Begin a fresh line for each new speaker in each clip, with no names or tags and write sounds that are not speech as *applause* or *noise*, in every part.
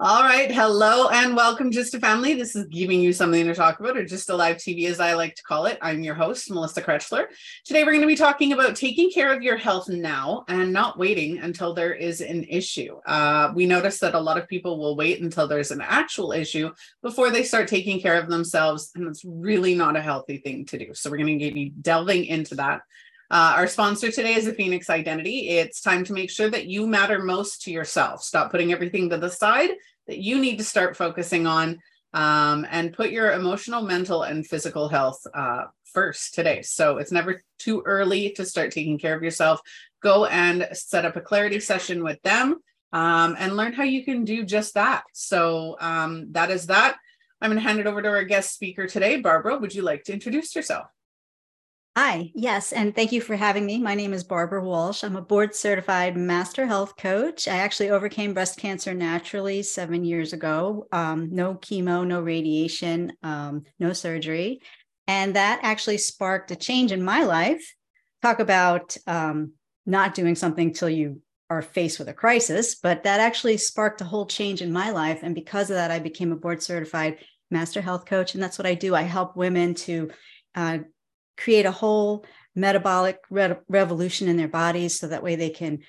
All right. Hello and welcome, Just a Family. This is giving you something to talk about, or just a live TV, as I like to call it. I'm your host, Melissa Krechler. Today, we're going to be talking about taking care of your health now and not waiting until there is an issue. Uh, we notice that a lot of people will wait until there's an actual issue before they start taking care of themselves, and it's really not a healthy thing to do. So, we're going to be delving into that. Uh, our sponsor today is the Phoenix Identity. It's time to make sure that you matter most to yourself. Stop putting everything to the side that you need to start focusing on um, and put your emotional, mental, and physical health uh, first today. So it's never too early to start taking care of yourself. Go and set up a clarity session with them um, and learn how you can do just that. So um, that is that. I'm going to hand it over to our guest speaker today. Barbara, would you like to introduce yourself?
Hi, yes, and thank you for having me. My name is Barbara Walsh. I'm a board certified master health coach. I actually overcame breast cancer naturally seven years ago. Um, no chemo, no radiation, um, no surgery. And that actually sparked a change in my life. Talk about um, not doing something till you are faced with a crisis, but that actually sparked a whole change in my life. And because of that, I became a board certified master health coach. And that's what I do. I help women to uh, create a whole metabolic re- revolution in their bodies so that way they can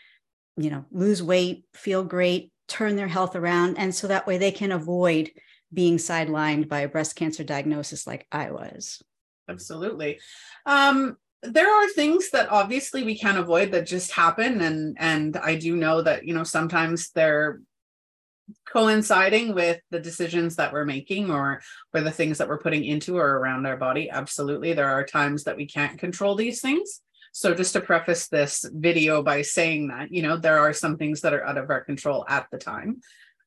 you know lose weight feel great turn their health around and so that way they can avoid being sidelined by a breast cancer diagnosis like i was.
Absolutely. Um there are things that obviously we can't avoid that just happen and and i do know that you know sometimes they're coinciding with the decisions that we're making or or the things that we're putting into or around our body absolutely. There are times that we can't control these things. So just to preface this video by saying that you know there are some things that are out of our control at the time.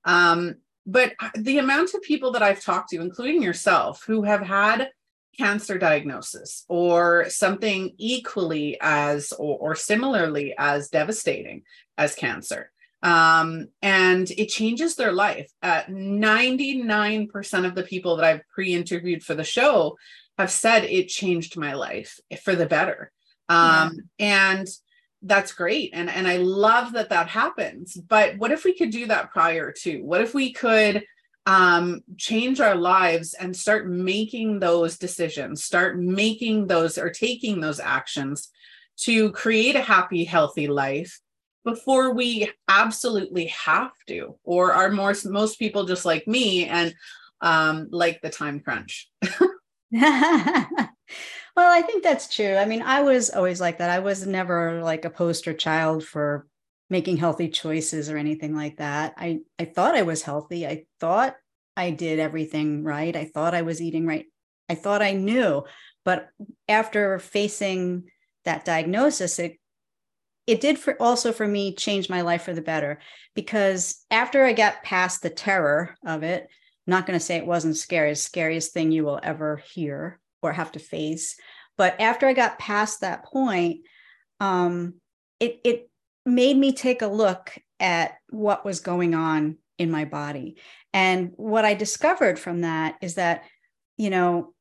Um, but the amount of people that i've talked to including yourself who have had cancer diagnosis or something equally as or, or similarly as devastating as cancer um, and it changes their life. Uh, 99% of the people that I've pre interviewed for the show have said it changed my life for the better. Um, yeah. And that's great. And, and I love that that happens. But what if we could do that prior to? What if we could? Um, change our lives and start making those decisions, start making those or taking those actions to create a happy, healthy life before we absolutely have to or are more most people just like me and um like the time crunch. *laughs*
Well i think that's true. I mean i was always like that. I was never like a poster child for making healthy choices or anything like that. I i thought i was healthy. I thought i did everything right. I thought i was eating right. I thought i knew. But after facing that diagnosis it it did for also for me change my life for the better because after I got past the terror of it, I'm not going to say it wasn't scary, scariest thing you will ever hear or have to face. But after I got past that point, um, it it made me take a look at what was going on in my body. And what I discovered from that is that, you know,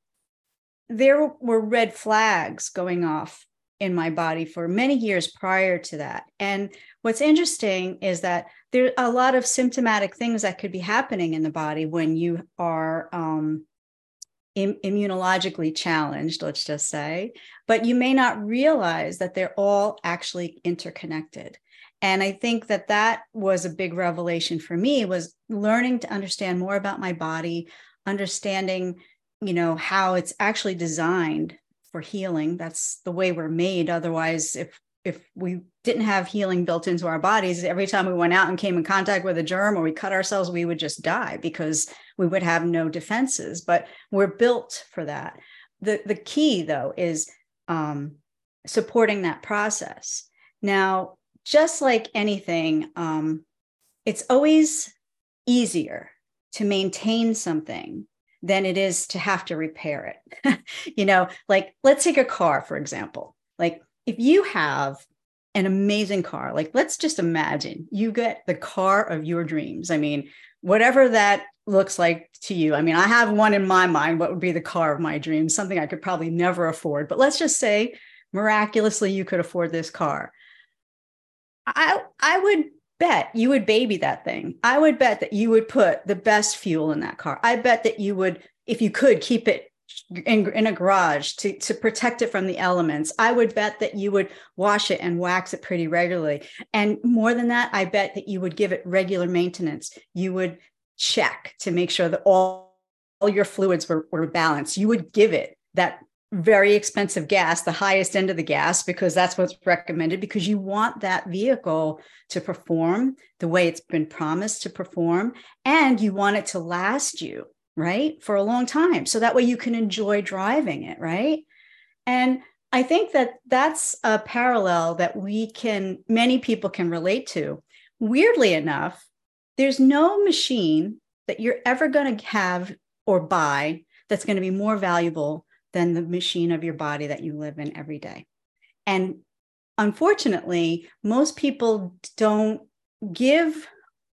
there were red flags going off in my body for many years prior to that. And what's interesting is that there are a lot of symptomatic things that could be happening in the body when you are um, Im- immunologically challenged, let's just say, but you may not realize that they're all actually interconnected. And I think that that was a big revelation for me was learning to understand more about my body, understanding, you know, how it's actually designed for healing. That's the way we're made. Otherwise, if if we didn't have healing built into our bodies, every time we went out and came in contact with a germ or we cut ourselves, we would just die because we would have no defenses. But we're built for that. The the key though is um, supporting that process. Now, just like anything, um, it's always easier to maintain something than it is to have to repair it. *laughs* you know, like let's take a car, for example. Like if you have an amazing car, like let's just imagine you get the car of your dreams. I mean, whatever that looks like to you. I mean, I have one in my mind, what would be the car of my dreams, something I could probably never afford. But let's just say miraculously you could afford this car. I I would bet you would baby that thing. I would bet that you would put the best fuel in that car. I bet that you would, if you could, keep it in, in a garage to, to protect it from the elements. I would bet that you would wash it and wax it pretty regularly. And more than that, I bet that you would give it regular maintenance. You would check to make sure that all, all your fluids were, were balanced. You would give it that very expensive gas, the highest end of the gas, because that's what's recommended, because you want that vehicle to perform the way it's been promised to perform, and you want it to last you, right, for a long time. So that way you can enjoy driving it, right? And I think that that's a parallel that we can, many people can relate to. Weirdly enough, there's no machine that you're ever going to have or buy that's going to be more valuable than the machine of your body that you live in every day. And unfortunately, most people don't give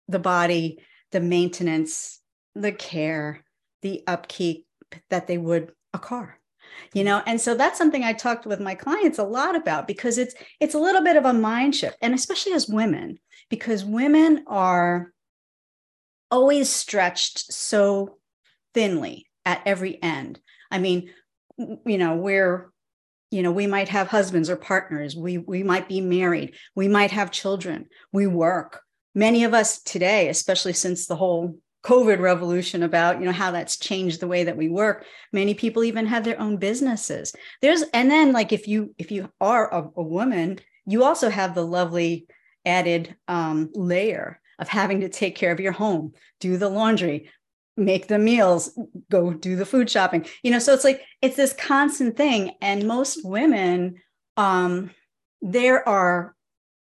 the body the maintenance, the care, the upkeep that they would a car you know and so that's something i talked with my clients a lot about because it's it's a little bit of a mind shift and especially as women because women are always stretched so thinly at every end i mean you know we're you know we might have husbands or partners. We we might be married. We might have children. We work. Many of us today especially since the whole covid revolution about you know how that's changed the way that we work many people even have their own businesses. There's and then like if you if you are a, a woman you also have the lovely added um, layer of having to take care of your home do the laundry make the meals go do the food shopping you know so it's like it's this constant thing. And most women um there are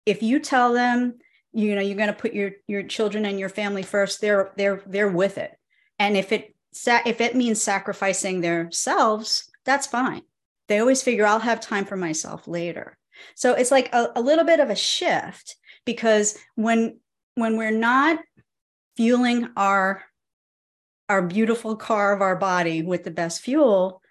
if you tell them you know you're going to put your your children and your family first they're they're they're with it. And if it if it means sacrificing themselves that's fine. They always figure i'll have time for myself later. So it's like a, a little bit of a shift because when when we're not fueling our our beautiful car of our body with the best fuel,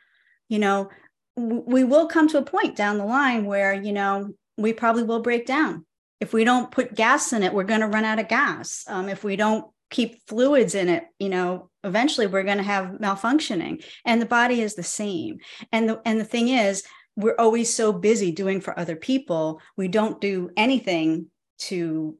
you know, we will come to a point down the line where, you know, we probably will break down. If we don't put gas in it, we're going to run out of gas. Um, if we don't keep fluids in it, you know, eventually we're going to have malfunctioning. And the body is the same. And the and the thing is, we're always so busy doing for other people, we don't do anything to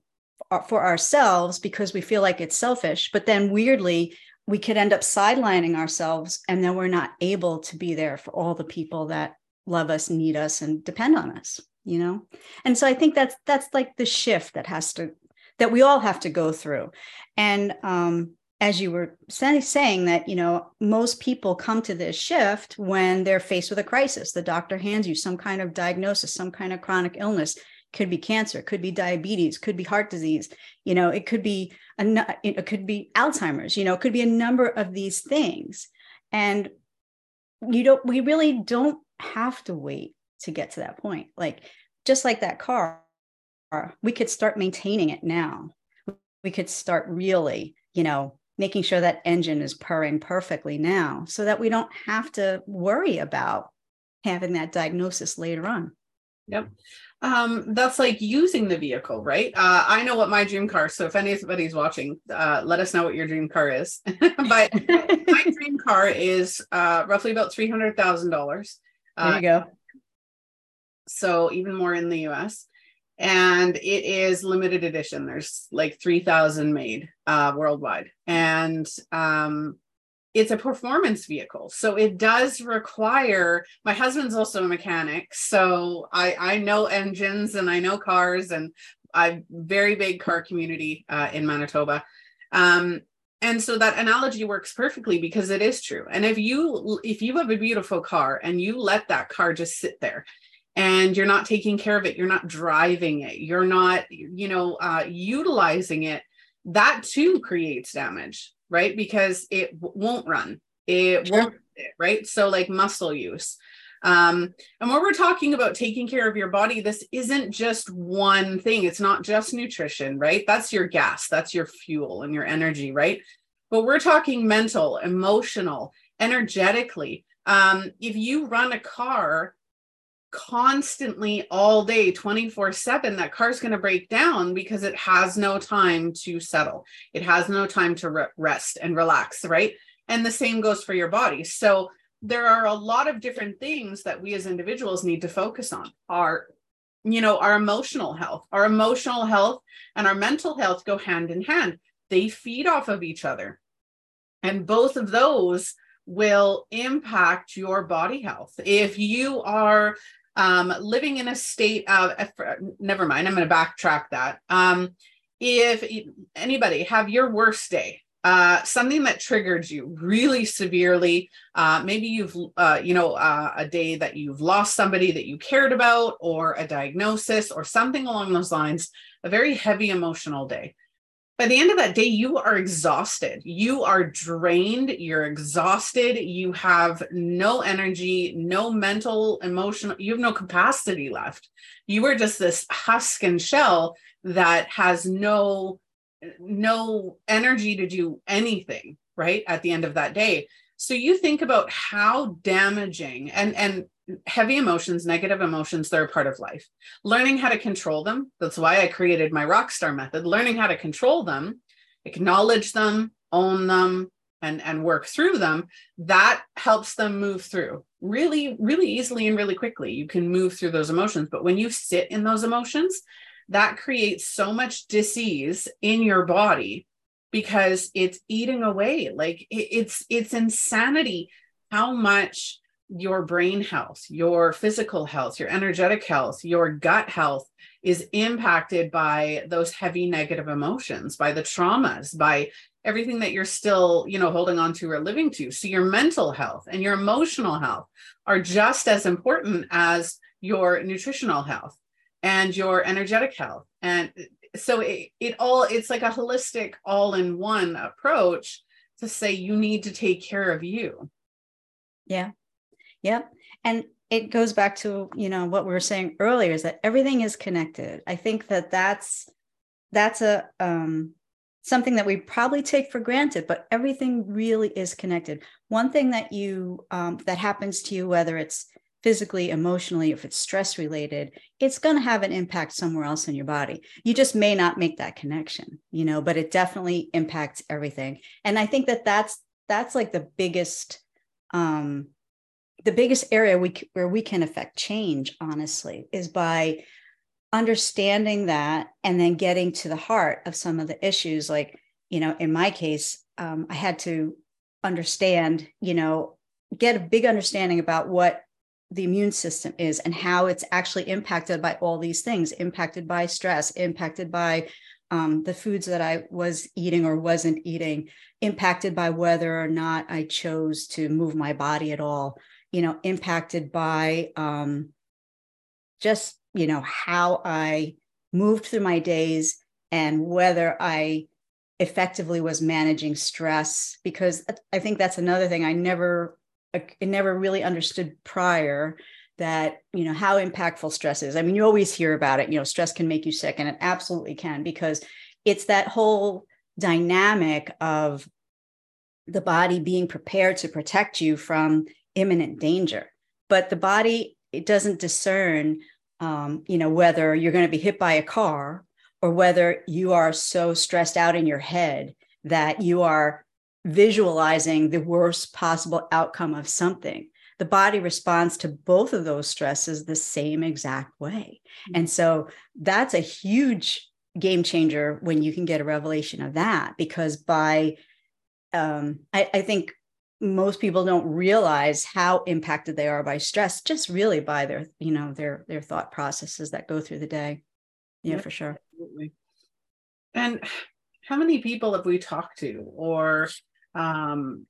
for ourselves because we feel like it's selfish. But then weirdly, we could end up sidelining ourselves and then we're not able to be there for all the people that love us need us and depend on us you know? And so i think that's that's like the shift that has to that we all have to go through. And um as you were saying that you know most people come to this shift when they're faced with a crisis. The doctor hands you some kind of diagnosis some kind of chronic illness could be cancer could be diabetes could be heart disease you know it could be a, it could be alzheimer's you know it could be a number of these things. And you don't we really don't have to wait to get to that point. Like just like that car we could start maintaining it now. We could start really you know making sure that engine is purring perfectly now so that we don't have to worry about having that diagnosis later on.
Yep. Um, that's like using the vehicle, right? Uh, I know what my dream car. So if anybody's watching, uh, let us know what your dream car is. *laughs* but my *laughs* dream car is uh, roughly about three hundred thousand dollars.
There you go.
So even more in the U.S. And it is limited edition. There's like three thousand made uh, worldwide, and um, it's a performance vehicle. So it does require my husband's also a mechanic so i i know engines and i know cars and i very big car community uh, in manitoba. Um, and so that analogy works perfectly because it is true. And if you if you have a beautiful car and you let that car just sit there and you're not taking care of it you're not driving it you're not you know uh, utilizing it that too creates damage right? Because it won't run. It sure. won't, right? So like muscle use. Um, and when we're talking about taking care of your body, this isn't just one thing. It's not just nutrition, right? That's your gas, that's your fuel and your energy, right? But we're talking mental, emotional, energetically. Um, if you run a car constantly all day 24 7 that car's going to break down because it has no time to settle. It has no time to re- rest and relax right? And the same goes for your body. So there are a lot of different things that we as individuals need to focus on. Our you know our emotional health. Our emotional health and our mental health go hand in hand. They feed off of each other. And both of those will impact your body health. If you are um, living in a state of never mind i'm going to backtrack that um, if anybody have your worst day uh, something that triggered you really severely. Uh, maybe you've, uh, you know, uh, a day that you've lost somebody that you cared about, or a diagnosis, or something along those lines, a very heavy emotional day. By the end of that day, you are exhausted. You are drained. You're exhausted. You have no energy, no mental, emotional, you have no capacity left. You are just this husk and shell that has no no energy to do anything right at the end of that day so you think about how damaging and and heavy emotions negative emotions they're a part of life. Learning how to control them that's why i created my rockstar method learning how to control them acknowledge them own them and and work through them that helps them move through really really easily and really quickly. You can move through those emotions but when you sit in those emotions that creates so much disease in your body because it's eating away. Like it, it's it's insanity how much your brain health your physical health your energetic health your gut health is impacted by those heavy negative emotions by the traumas by everything that you're still you know holding on to or living to so your mental health and your emotional health are just as important as your nutritional health and your energetic health. And so it, it all, it's like a holistic, all in one approach to say you need to take care of you.
Yeah. Yep. And it goes back to, you know, what we were saying earlier is that everything is connected. I think that that's, that's a, um, something that we probably take for granted but everything really is connected one thing that you um, that happens to you whether it's physically, emotionally, if it's stress related, it's going to have an impact somewhere else in your body. You just may not make that connection, you know, but it definitely impacts everything. And I think that that's that's like the biggest um the biggest area we where we can affect change honestly is by understanding that and then getting to the heart of some of the issues. Like you know in my case um, i had to understand you know get a big understanding about what the immune system is and how it's actually impacted by all these things impacted by stress impacted by um, the foods that i was eating or wasn't eating impacted by whether or not i chose to move my body at all you know impacted by um, just you know how i moved through my days and whether i effectively was managing stress because i think that's another thing i never I never really understood prior that you know how impactful stress is. I mean you always hear about it you know stress can make you sick and it absolutely can because it's that whole dynamic of the body being prepared to protect you from imminent danger. But the body it doesn't discern um, you know whether you're going to be hit by a car or whether you are so stressed out in your head that you are visualizing the worst possible outcome of something. The body responds to both of those stresses the same exact way. Mm-hmm. and so that's a huge game changer when you can get a revelation of that because by um, I, I think most people don't realize how impacted they are by stress just really by their you know their their thought processes that go through the day. Yeah, yeah for sure. absolutely.
and how many people have we talked to or um,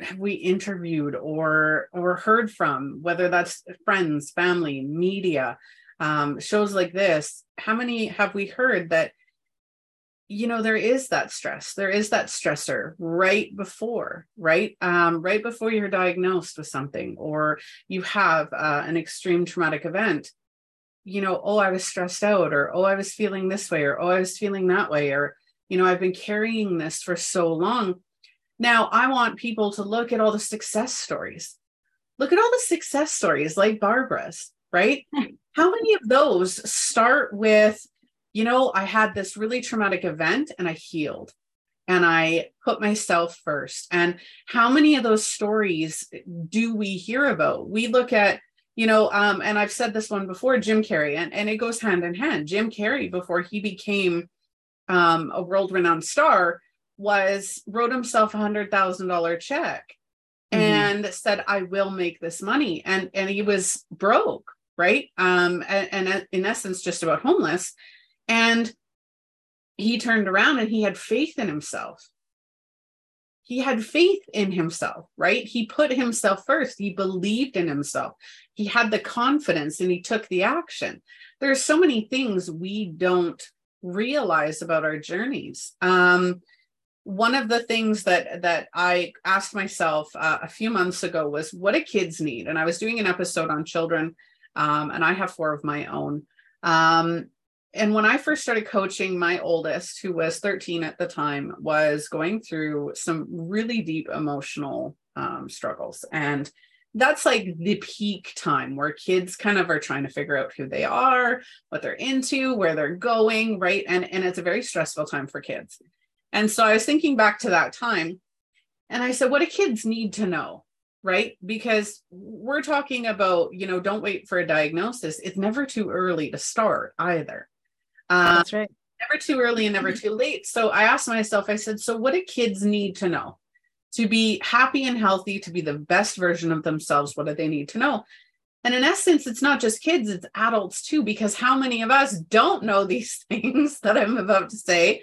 have we interviewed or or heard from whether that's friends family media um, shows like this? How many have we heard that you know there is that stress there is that stressor right before right um, right before you're diagnosed with something or you have uh, an extreme traumatic event you know oh i was stressed out or oh i was feeling this way or oh i was feeling that way or you know i've been carrying this for so long now, I want people to look at all the success stories. Look at all the success stories like Barbara's. right? *laughs* How many of those start with, you know, I had this really traumatic event and I healed and I put myself first. And how many of those stories do we hear about? We look at, you know, um, and I've said this one before, Jim Carrey, and, and it goes hand in hand. Jim Carrey, before he became um, a world renowned star, was wrote himself a hundred thousand dollar check mm-hmm. and said, I will make this money. And and he was broke, right? Um, and, and in essence, just about homeless. And he turned around and he had faith in himself. He had faith in himself, right? He put himself first. He believed in himself. He had the confidence and he took the action. There are so many things we don't realize about our journeys. Um, one of the things that that I asked myself uh, a few months ago was, "What do kids need?" And I was doing an episode on children, um, and I have four of my own. Um, and when I first started coaching, my oldest, who was 13 at the time, was going through some really deep emotional um, struggles. And that's like the peak time where kids kind of are trying to figure out who they are, what they're into, where they're going, right? And, and it's a very stressful time for kids. And so I was thinking back to that time and I said, what do kids need to know? Right. Because we're talking about, you know, don't wait for a diagnosis. It's never too early to start either.
Um, That's right.
Never too early and never too late. So I asked myself, I said, so what do kids need to know? To be happy and healthy, to be the best version of themselves, what do they need to know? And in essence, it's not just kids, it's adults too, because how many of us don't know *laughs* these things that I'm about to say?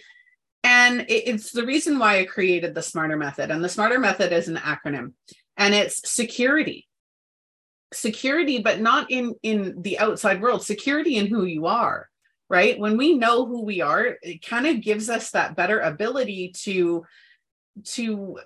And it's the reason why I created the Smarter Method. And the Smarter Method is an acronym, and it's security. Security, but not in, in the outside world, security in who you are right? When we know who we are, it kind of gives us that better ability to to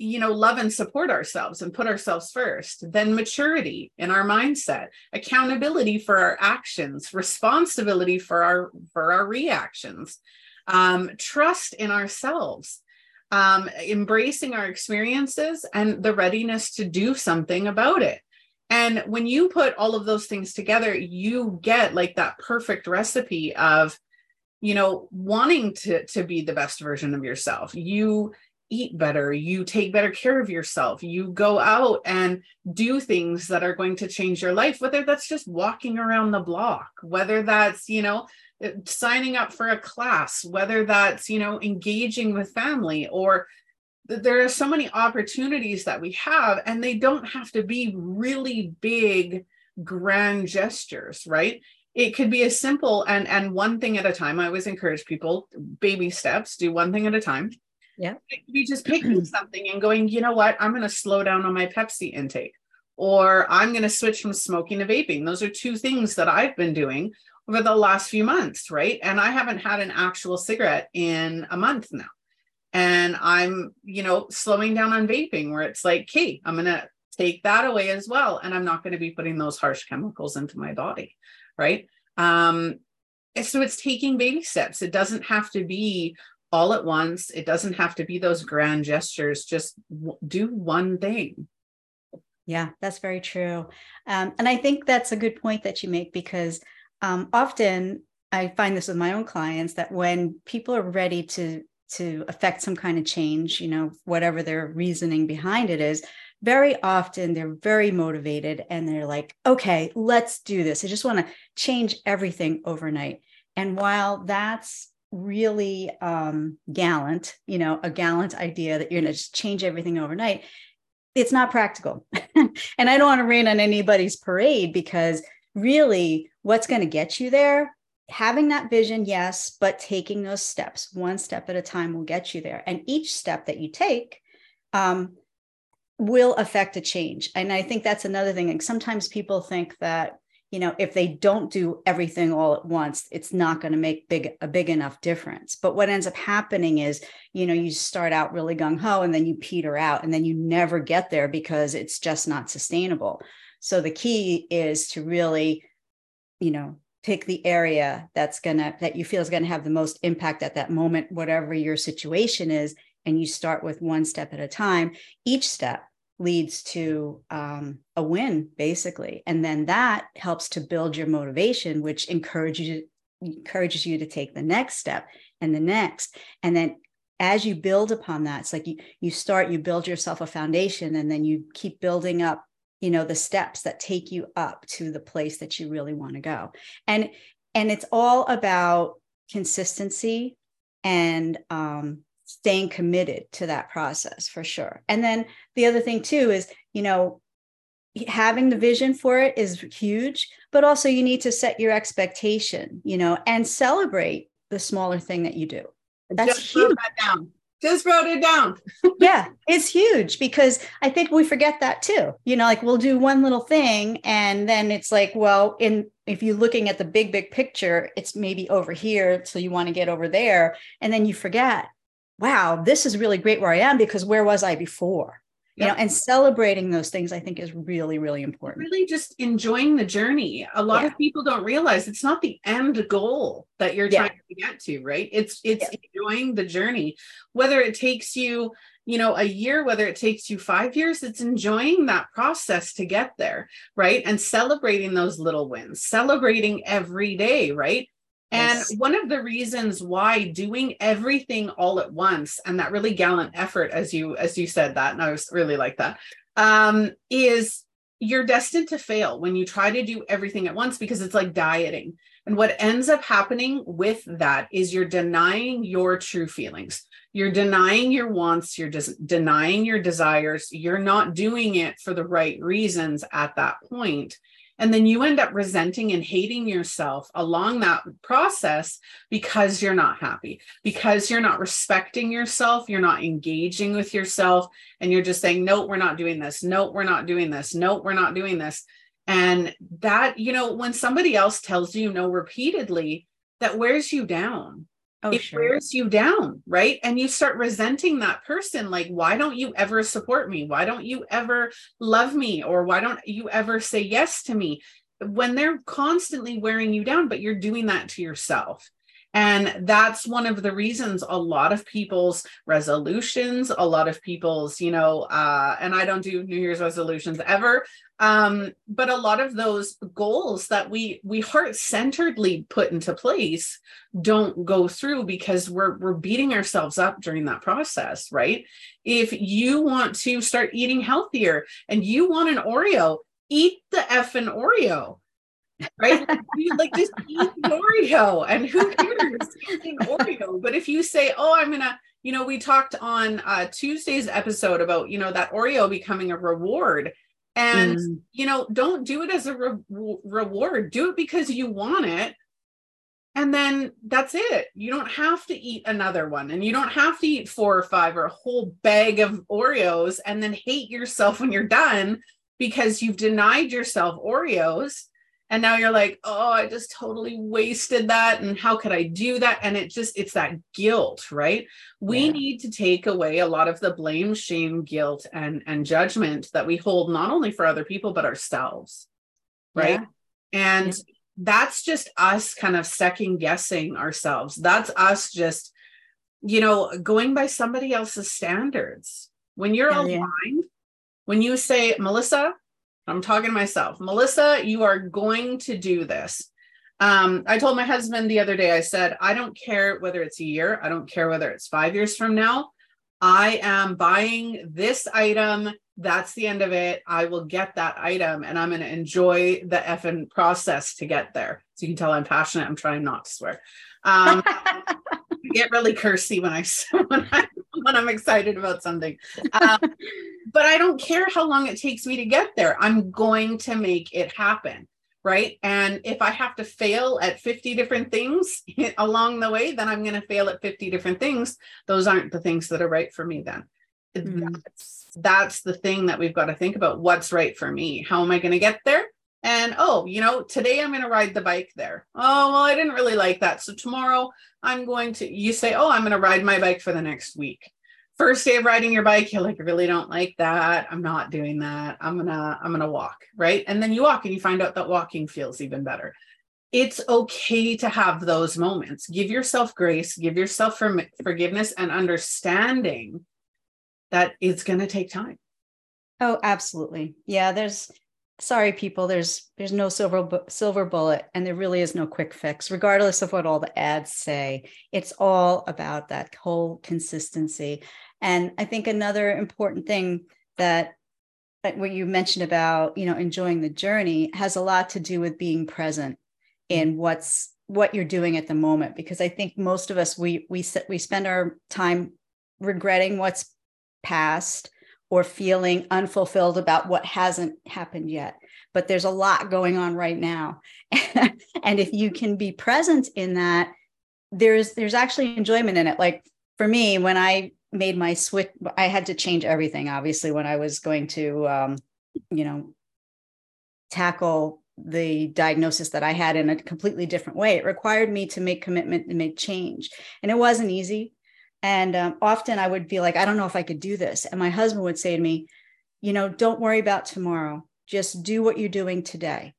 you know love and support ourselves and put ourselves first then maturity in our mindset accountability for our actions responsibility for our for our reactions um, trust in ourselves um, embracing our experiences and the readiness to do something about it and when you put all of those things together, you get like that perfect recipe of, you know, wanting to, to be the best version of yourself. You eat better, you take better care of yourself, you go out and do things that are going to change your life, whether that's just walking around the block, whether that's, you know, signing up for a class, whether that's, you know, engaging with family or there are so many opportunities that we have and they don't have to be really big grand gestures right? It could be as simple and and one thing at a time. I always encourage people baby steps do one thing at a time.
Yeah.
It could be just picking *clears throat* something and going you know what? I'm going to slow down on my pepsi intake or i'm going to switch from smoking to vaping. Those are two things that i've been doing over the last few months right? And i haven't had an actual cigarette in a month now and i'm you know slowing down on vaping where it's like okay i'm gonna take that away as well and i'm not going to be putting those harsh chemicals into my body right? Um so it's taking baby steps. It doesn't have to be all at once. It doesn't have to be those grand gestures. Just w- do one thing.
Yeah that's very true. Um, and i think that's a good point that you make because um, often i find this with my own clients that when people are ready to to affect some kind of change, you know, whatever their reasoning behind it is, very often they're very motivated and they're like, okay, let's do this. I just want to change everything overnight. And while that's really um, gallant, you know, a gallant idea that you're going to just change everything overnight, it's not practical. *laughs* and I don't want to rain on anybody's parade because really what's going to get you there having that vision, yes, but taking those steps one step at a time will get you there. And each step that you take um, will affect a change. And I think that's another thing. And sometimes people think that you know if they don't do everything all at once it's not going to make big a big enough difference but what ends up happening is you know you start out really gung-ho and then you peter out and then you never get there because it's just not sustainable so the key is to really you know pick the area that's gonna that you feel is gonna have the most impact at that moment, whatever your situation is, and you start with one step at a time. Each step leads to um, a win basically and then that helps to build your motivation which encourages you encourages you to take the next step and the next and then as you build upon that it's like you you start you build yourself a foundation and then you keep building up you know the steps that take you up to the place that you really want to go. And and it's all about consistency and um, staying committed to that process for sure. And then the other thing too is you know having the vision for it is huge but also you need to set your expectation you know and celebrate the smaller thing that you do. That's
Just
huge.
Just wrote it down. *laughs*
yeah it's huge because i think we forget that too. You know like we'll do one little thing and then it's like well in if you're looking at the big big picture it's maybe over here so you want to get over there. And then you forget wow this is really great where i am because where was i before you know and celebrating those things i think is really really important.
Really just enjoying the journey. A lot yeah. of people don't realize it's not the end goal that you're yeah. trying to get to right? It's it's yeah. enjoying the journey. Whether it takes you you know a year whether it takes you 5 years it's enjoying that process to get there right? And celebrating those little wins celebrating every day right and one of the reasons why doing everything all at once and that really gallant effort, as you as you said that, and I was really like that, um, is you're destined to fail when you try to do everything at once because it's like dieting. And what ends up happening with that is you're denying your true feelings. You're denying your wants, you're just denying your desires. You're not doing it for the right reasons at that point. And then you end up resenting and hating yourself along that process because you're not happy, because you're not respecting yourself, you're not engaging with yourself, and you're just saying, no, we're not doing this. No, we're not doing this. No, we're not doing this. And that, you know, when somebody else tells you no repeatedly, that wears you down oh, it sure. wears you down, right? And you start resenting that person. Like, why don't you ever support me? Why don't you ever love me? Or why don't you ever say yes to me? When they're constantly wearing you down, but you're doing that to yourself. And that's one of the reasons a lot of people's resolutions, a lot of people's, you know, uh, and I don't do New Year's resolutions ever, um, but a lot of those goals that we we heart centeredly put into place don't go through because we're we're beating ourselves up during that process, right? If you want to start eating healthier and you want an Oreo, eat the effing Oreo right? *laughs* like just eat Oreo, and who cares eating Oreo? But if you say, "Oh, I'm gonna," you know, we talked on uh, Tuesday's episode about you know that Oreo becoming a reward, and mm. you know, don't do it as a re- reward. Do it because you want it, and then that's it. You don't have to eat another one, and you don't have to eat four or five or a whole bag of Oreos, and then hate yourself when you're done because you've denied yourself Oreos and now you're like oh i just totally wasted that and how could i do that and it just it's that guilt right we yeah. need to take away a lot of the blame shame guilt and and judgment that we hold not only for other people but ourselves right yeah. and yeah. that's just us kind of second guessing ourselves that's us just you know going by somebody else's standards when you're aligned when you say melissa I'm talking to myself. Melissa, you are going to do this. Um, I told my husband the other day, I said, I don't care whether it's a year, I don't care whether it's five years from now. I am buying this item. That's the end of it. I will get that item and I'm going to enjoy the effing process to get there. So you can tell I'm passionate. I'm trying not to swear. Um, *laughs* I get really cursy when I *laughs* when I *laughs* when I'm excited about something. Um, *laughs* but I don't care how long it takes me to get there. I'm going to make it happen. Right. And if I have to fail at 50 different things *laughs* along the way, then I'm going to fail at 50 different things. Those aren't the things that are right for me then. Mm-hmm. That's, that's the thing that we've got to think about. What's right for me? How am I going to get there? And oh, you know, today I'm going to ride the bike there. Oh, well, I didn't really like that. So tomorrow I'm going to, you say, oh, I'm going to ride my bike for the next week. First day of riding your bike you're like i really don't like that. I'm not doing that. I'm gonna i'm gonna walk right? And then you walk and you find out that walking feels even better. It's okay to have those moments. Give yourself grace give yourself for, forgiveness and understanding that it's going to take time.
Oh, absolutely. Yeah, there's sorry people, there's there's no silver silver bullet and there really is no quick fix regardless of what all the ads say. It's all about that whole consistency. And I think another important thing that what you mentioned about, you know, enjoying the journey has a lot to do with being present in mm-hmm. what's what you're doing at the moment because I think most of us we we we spend our time regretting what's past or feeling unfulfilled about what hasn't happened yet. But there's a lot going on right now. *laughs* and if you can be present in that, there's there's actually enjoyment in it. Like for me, when I made my switch, I had to change everything, obviously, when I was going to um, you know, tackle the diagnosis that I had in a completely different way. It required me to make commitment and make change. And it wasn't easy. And um, often I would be like, I don't know if I could do this. And my husband would say to me, you know, don't worry about tomorrow. Just do what you're doing today.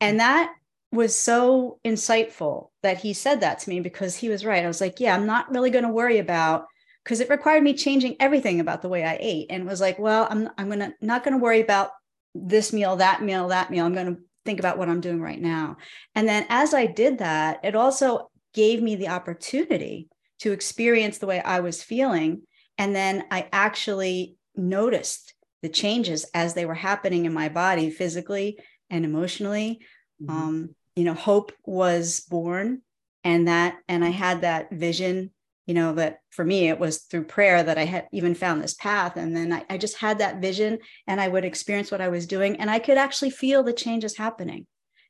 And that was so insightful that he said that to me because he was right. I was like, yeah, I'm not really going to worry about because it required me changing everything about the way I ate. And it was like, well, I'm I'm gonna not going to worry about this meal, that meal, that meal. I'm going to think about what I'm doing right now. And then as I did that, it also gave me the opportunity to experience the way I was feeling. And then I actually noticed the changes as they were happening in my body physically and emotionally. Mm-hmm. Um, you know, hope was born and that, and I had that vision, you know, that for me, it was through prayer that I had even found this path. And then I, I just had that vision and I would experience what I was doing and I could actually feel the changes happening.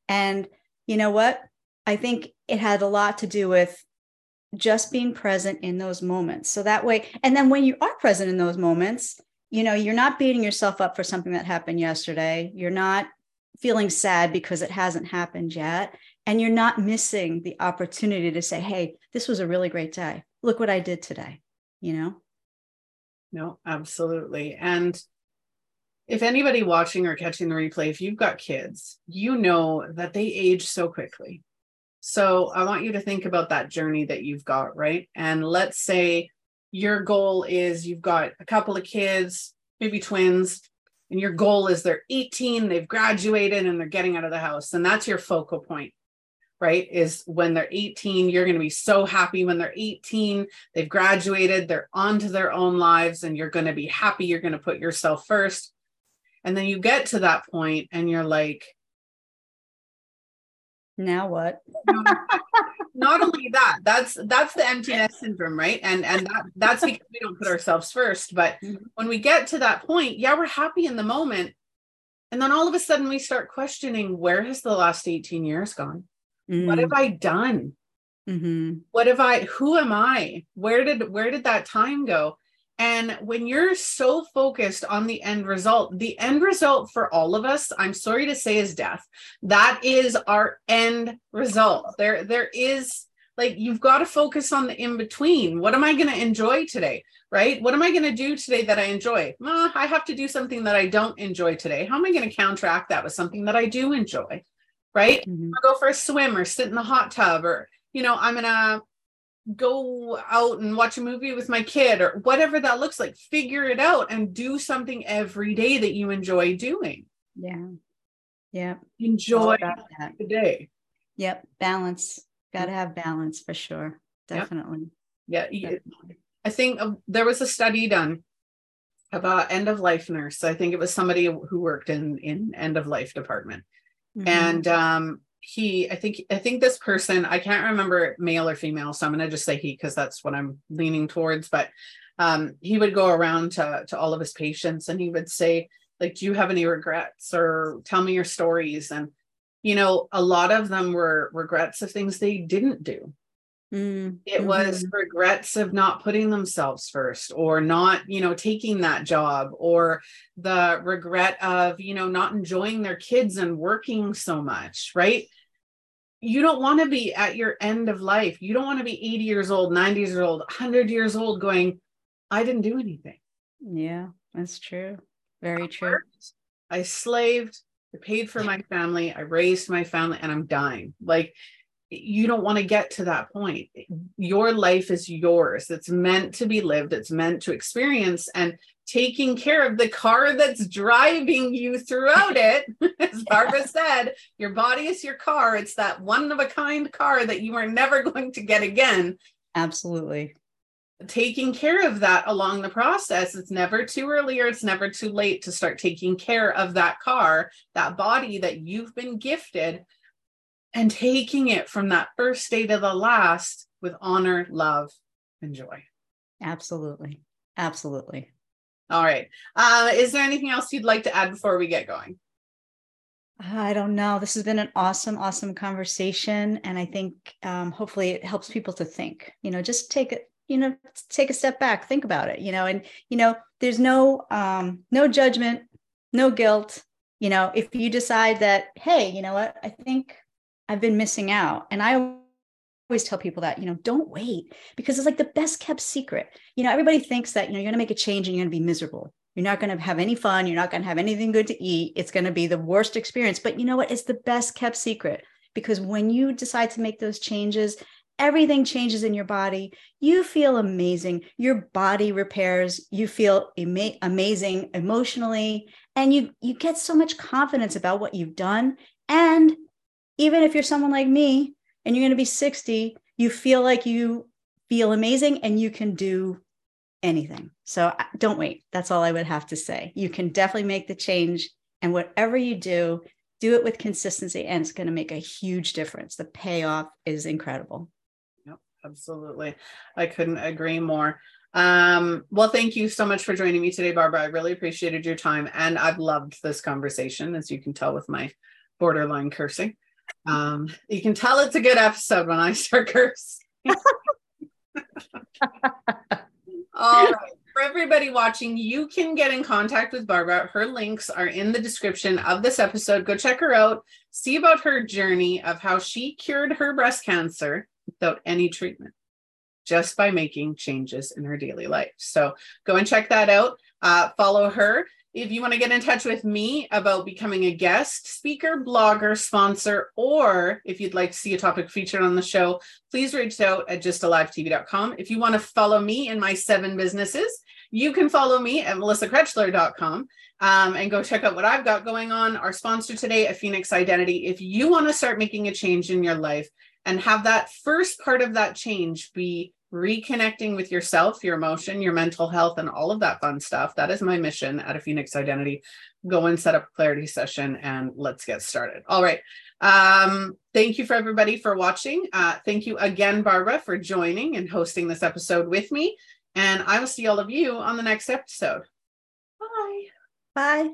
And you know what? I think it had a lot to do with just being present in those moments. So that way, and then when you are present in those moments, you know, you're not beating yourself up for something that happened yesterday. You're not feeling sad because it hasn't happened yet. And you're not missing the opportunity to say, hey, this was a really great day. Look what I did today, you know?
No, absolutely. And if anybody watching or catching the replay, if you've got kids, you know that they age so quickly. So I want you to think about that journey that you've got, right? And let's say your goal is you've got a couple of kids, maybe twins, and your goal is they're 18, they've graduated, and they're getting out of the house. And that's your focal point, right? Is when they're 18, you're going to be so happy when they're 18, they've graduated, they're onto their own lives, and you're going to be happy. You're going to put yourself first. And then you get to that point and you're like,
now what *laughs*
not only that that's that's the emptiness syndrome right and and that that's *laughs* because we don't put ourselves first but mm-hmm. when we get to that point yeah we're happy in the moment and then all of a sudden we start questioning where has the last 18 years gone mm-hmm. what have mm. i done mm-hmm. what have i who am i where did where did that time go and when you're so focused on the end result, the end result for all of us, I'm sorry to say, is death. That is our end result. There, there is like you've got to focus on the in between. What am I going to enjoy today? Right? What am I going to do today that I enjoy? Well, I have to do something that I don't enjoy today. How am I going to counteract that with something that I do enjoy? Right? Mm-hmm. I'll go for a swim or sit in the hot tub or you know, I'm gonna go out and watch a movie with my kid or whatever that looks like. Figure it out and do something every day that you enjoy doing.
Yeah. Yeah
enjoy the day.
Yep. Balance. Got to have balance for sure. Definitely.
Yep. yeah definitely. i think uh, there was a study done about end of life nurse. I think it was somebody who worked in in end of life department. Mm-hmm. and um he i think i think this person i can't remember male or female so i'm going to just say he because that's what i'm leaning towards but um, he would go around to, to all of his patients and he would say like do you have any regrets or tell me your stories? And you know a lot of them were regrets of things they didn't do Mm, it was mm-hmm. regrets of not putting themselves first or not, you know, taking that job or the regret of, you know, not enjoying their kids and working so much, right? You don't want to be at your end of life. You don't want to be 80 years old, 90 years old, 100 years old going, I didn't do anything.
Yeah, that's true. Very I true. Worked,
I slaved, I paid for my family, I raised my family, and I'm dying. Like, you don't want to get to that point. Your life is yours. It's meant to be lived, it's meant to experience. And taking care of the car that's driving you throughout it. *laughs* As Barbara said, your body is your car. It's that one of a kind car that you are never *laughs* going to get again.
Absolutely.
Taking care of that along the process. It's never too early or it's never too late to start taking care of that car, that body that you've been gifted, and taking it from that first day to the last with honor, love, and joy.
Absolutely. Absolutely.
All right. Uh, is there anything else you'd like to add before we get going?
I don't know. This has been an awesome, awesome conversation, and I think um, hopefully it helps people to think. You know, just take it. You know, take a step back, think about it. You know, and you know, there's no um, no judgment, no guilt. You know, if you decide that, hey, you know what, I think I've been missing out, and I always tell people that, you know, don't wait because it's like the best kept secret. You know, everybody thinks that, you know, you're going to make a change and you're going to be miserable. You're not going to have any fun. You're not going to have anything good to eat. It's going to be the worst experience. But you know what? It's the best kept secret because when you decide to make those changes, everything changes in your body. You feel amazing. Your body repairs. You feel ama- amazing emotionally. And you, you get so much confidence about what you've done. And even if you're someone like me and you're going to be 60, you feel like you feel amazing and you can do anything. So don't wait. That's all I would have to say. You can definitely make the change. And whatever you do, do it with consistency and it's going to make a huge difference. The payoff is incredible.
Yep, absolutely. I couldn't agree more. Um, well, thank you so much for joining me today, Barbara. I really appreciated your time and I've loved this conversation, as you can tell with my borderline cursing. Um, you can tell it's a good episode when I start *laughs* cursing. All right. For everybody watching, you can get in contact with Barbara. Her links are in the description of this episode. Go check her out. See about her journey of how she cured her breast cancer without any treatment, just by making changes in her daily life. So go and check that out. Uh, follow her. If you want to get in touch with me about becoming a guest speaker, blogger, sponsor, or if you'd like to see a topic featured on the show, please reach out at gysttalivetv.com. If you want to follow me in my seven businesses, you can follow me at melissakrechler.com um, and go check out what I've got going on. Our sponsor today, a Phoenix Identity. If you want to start making a change in your life and have that first part of that change be reconnecting with yourself, your emotion, your mental health, and all of that fun stuff. That is my mission at a Phoenix Identity. Go and set up a clarity session and let's get started. All right. Um, thank you for everybody for watching. Uh, thank you again, Barbara, for joining and hosting this episode with me. And I will see all of you on the next episode. Bye.
Bye.